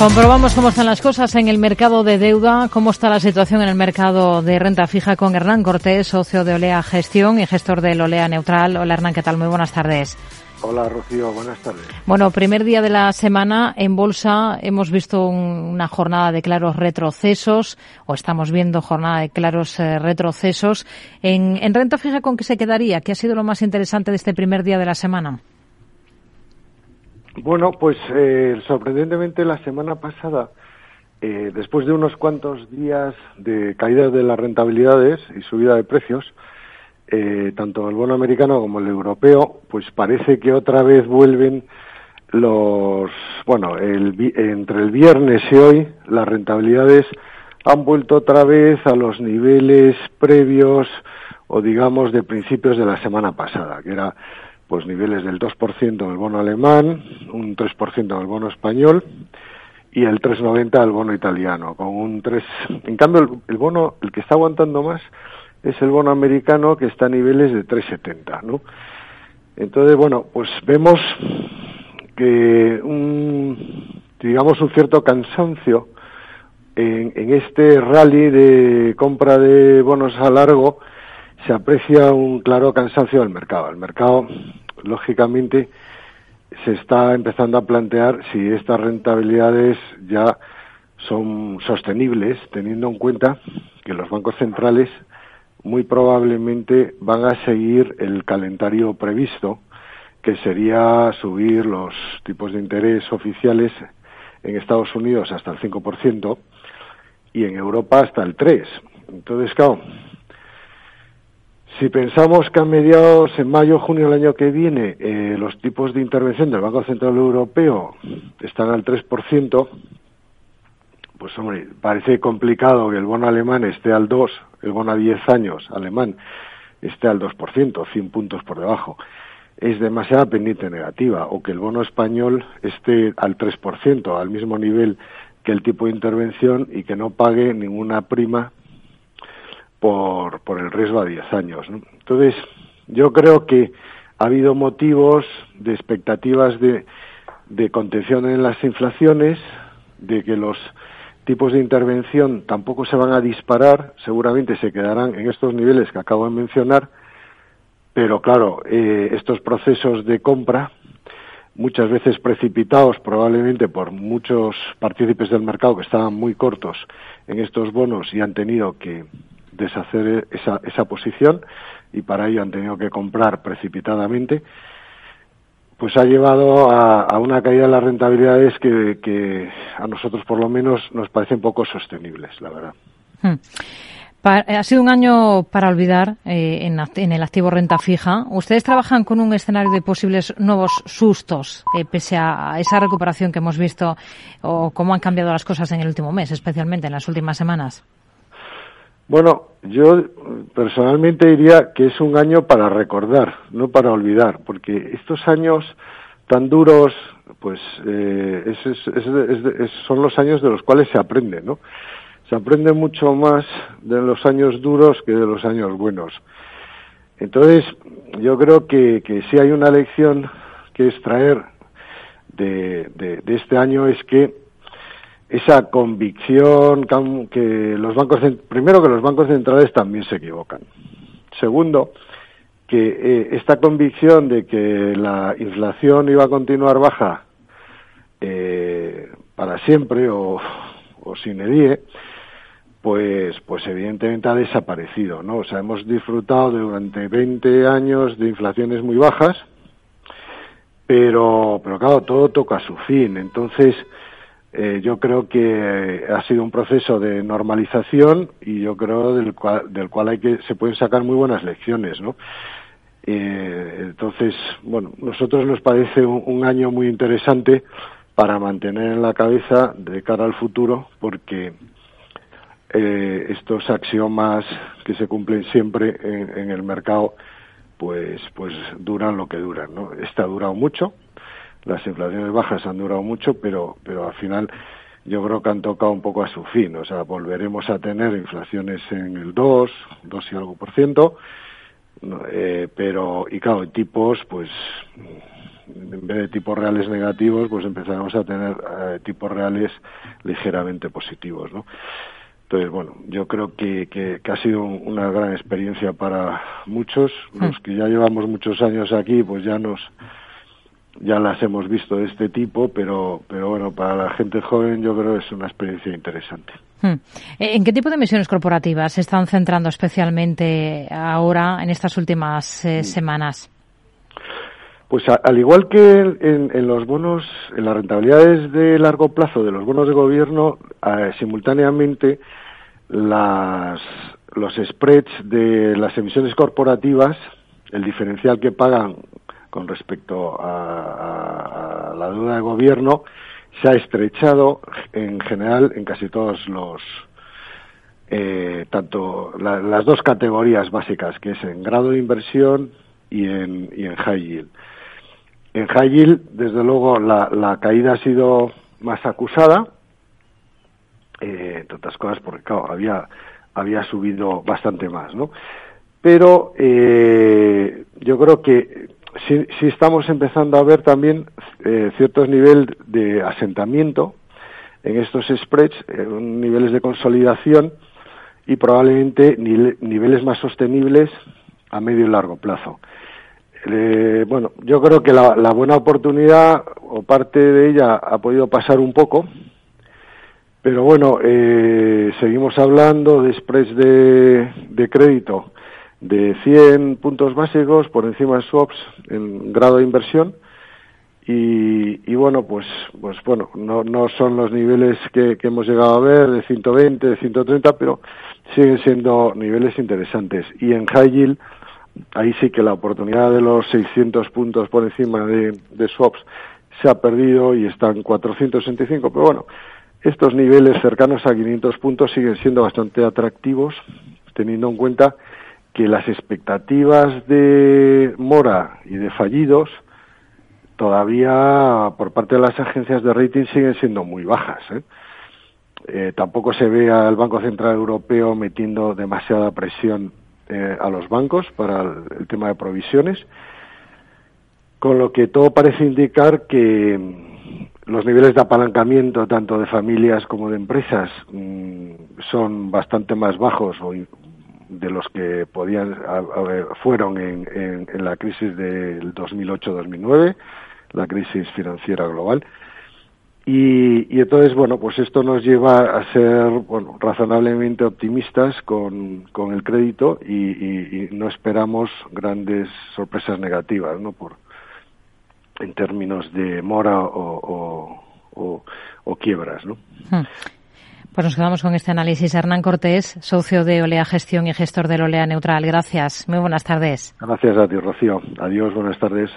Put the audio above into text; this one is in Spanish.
Comprobamos cómo están las cosas en el mercado de deuda, cómo está la situación en el mercado de renta fija con Hernán Cortés, socio de Olea Gestión y gestor del Olea Neutral. Hola Hernán, ¿qué tal? Muy buenas tardes. Hola Rocío, buenas tardes. Bueno, primer día de la semana en bolsa hemos visto una jornada de claros retrocesos o estamos viendo jornada de claros eh, retrocesos. En, en renta fija, ¿con qué se quedaría? ¿Qué ha sido lo más interesante de este primer día de la semana? Bueno, pues eh, sorprendentemente la semana pasada, eh, después de unos cuantos días de caída de las rentabilidades y subida de precios, eh, tanto el bono americano como el europeo, pues parece que otra vez vuelven los, bueno, el, entre el viernes y hoy las rentabilidades han vuelto otra vez a los niveles previos o digamos de principios de la semana pasada, que era pues niveles del 2% del bono alemán, un 3% del bono español y el 3,90 del bono italiano, con un 3. En cambio, el, bono, el que está aguantando más es el bono americano que está a niveles de 3,70, ¿no? Entonces, bueno, pues vemos que un, digamos, un cierto cansancio en, en este rally de compra de bonos a largo se aprecia un claro cansancio del mercado. El mercado, lógicamente, se está empezando a plantear si estas rentabilidades ya son sostenibles, teniendo en cuenta que los bancos centrales muy probablemente van a seguir el calendario previsto, que sería subir los tipos de interés oficiales en Estados Unidos hasta el 5% y en Europa hasta el 3%. Entonces, claro, si pensamos que a mediados, en mayo, junio del año que viene, eh, los tipos de intervención del Banco Central Europeo están al 3%, pues hombre, parece complicado que el bono alemán esté al 2, el bono a 10 años alemán esté al 2%, 100 puntos por debajo. Es demasiada pendiente negativa, o que el bono español esté al 3%, al mismo nivel que el tipo de intervención y que no pague ninguna prima por, por el riesgo a 10 años. Entonces, yo creo que ha habido motivos de expectativas de, de contención en las inflaciones, de que los tipos de intervención tampoco se van a disparar, seguramente se quedarán en estos niveles que acabo de mencionar, pero claro, eh, estos procesos de compra, muchas veces precipitados probablemente por muchos partícipes del mercado que estaban muy cortos en estos bonos y han tenido que, deshacer esa, esa posición y para ello han tenido que comprar precipitadamente, pues ha llevado a, una caída de las rentabilidades que, a nosotros por lo menos nos parecen poco sostenibles, la verdad. Hmm. Ha sido un año para olvidar eh, en, en, el activo renta fija. Ustedes trabajan con un escenario de posibles nuevos sustos, eh, pese a esa recuperación que hemos visto o cómo han cambiado las cosas en el último mes, especialmente en las últimas semanas. Bueno, yo personalmente diría que es un año para recordar, no para olvidar, porque estos años tan duros, pues eh, son los años de los cuales se aprende, ¿no? Se aprende mucho más de los años duros que de los años buenos. Entonces, yo creo que, que si hay una lección que extraer de, de este año es que esa convicción que los bancos primero que los bancos centrales también se equivocan. Segundo que eh, esta convicción de que la inflación iba a continuar baja eh, para siempre o, o sin edie pues pues evidentemente ha desaparecido no o sea hemos disfrutado durante 20 años de inflaciones muy bajas pero pero claro todo toca su fin. Entonces eh, yo creo que ha sido un proceso de normalización y yo creo del cual, del cual hay que se pueden sacar muy buenas lecciones, ¿no? Eh, entonces, bueno, nosotros nos parece un, año muy interesante para mantener en la cabeza de cara al futuro, porque eh, estos axiomas que se cumplen siempre en, el mercado, pues, pues duran lo que duran, ¿no? Esta ha durado mucho, las inflaciones bajas han durado mucho, pero, pero al final yo creo que han tocado un poco a su fin. O sea, volveremos a tener inflaciones en el 2, 2 y algo por ciento, eh, pero, y claro, tipos, pues en vez de tipos reales negativos, pues empezaremos a tener eh, tipos reales ligeramente positivos, ¿no? Entonces, bueno, yo creo que, que, ha sido una gran experiencia para muchos. Hmm. Los que ya llevamos muchos años aquí, pues ya nos ya las hemos visto de este tipo, pero, pero bueno, para la gente joven yo creo que es una experiencia interesante. Hmm. ¿En qué tipo de misiones corporativas se están centrando especialmente ahora en estas últimas eh, hmm. semanas? Pues al igual que en, los bonos, en las rentabilidades de largo plazo de los bonos de gobierno, eh, simultáneamente las, los spreads de las emisiones corporativas, el diferencial que pagan con respecto a, la deuda de gobierno, se ha estrechado en general en casi todos los, eh, tanto las dos categorías básicas, que es en grado de inversión y en, y en high yield. En high yield, desde luego, la, la caída ha sido más acusada, eh, otras cosas porque, claro, había, había subido bastante más, ¿no? Pero eh, yo creo que sí, sí, estamos empezando a ver también eh, ciertos niveles de asentamiento en estos spreads, en niveles de consolidación y probablemente niveles más sostenibles a medio y largo plazo. Eh, bueno, yo creo que la, buena oportunidad o parte de ella ha podido pasar un poco, pero bueno, eh, seguimos hablando de spreads de, de, crédito de 100 puntos básicos por encima de swaps en grado de inversión y, bueno, pues, pues bueno, no, no son los niveles que, que hemos llegado a ver de 120, de 130, pero siguen siendo niveles interesantes. Y en high yield ahí sí que la oportunidad de los 600 puntos por encima de, swaps se ha perdido y están 465, pero bueno, estos niveles cercanos a 500 puntos siguen siendo bastante atractivos, teniendo en cuenta que las expectativas de mora y de fallidos todavía por parte de las agencias de rating siguen siendo muy bajas. ¿eh? Eh, tampoco se ve al Banco Central Europeo metiendo demasiada presión eh, a los bancos para el, tema de provisiones, con lo que todo parece indicar que los niveles de apalancamiento tanto de familias como de empresas mm, son bastante más bajos de los que podían fueron en, en la crisis del 2008-2009, la crisis financiera global y, entonces, bueno, pues esto nos lleva a ser, bueno, razonablemente optimistas con, con el crédito y, no esperamos grandes sorpresas negativas, ¿no? Por, en términos de mora o, o, quiebras, ¿no? Hmm. Pues nos quedamos con este análisis. Hernán Cortés, socio de Olea Gestión y gestor del Olea Neutral. Gracias. Muy buenas tardes. Gracias a ti, Rocío. Adiós, buenas tardes.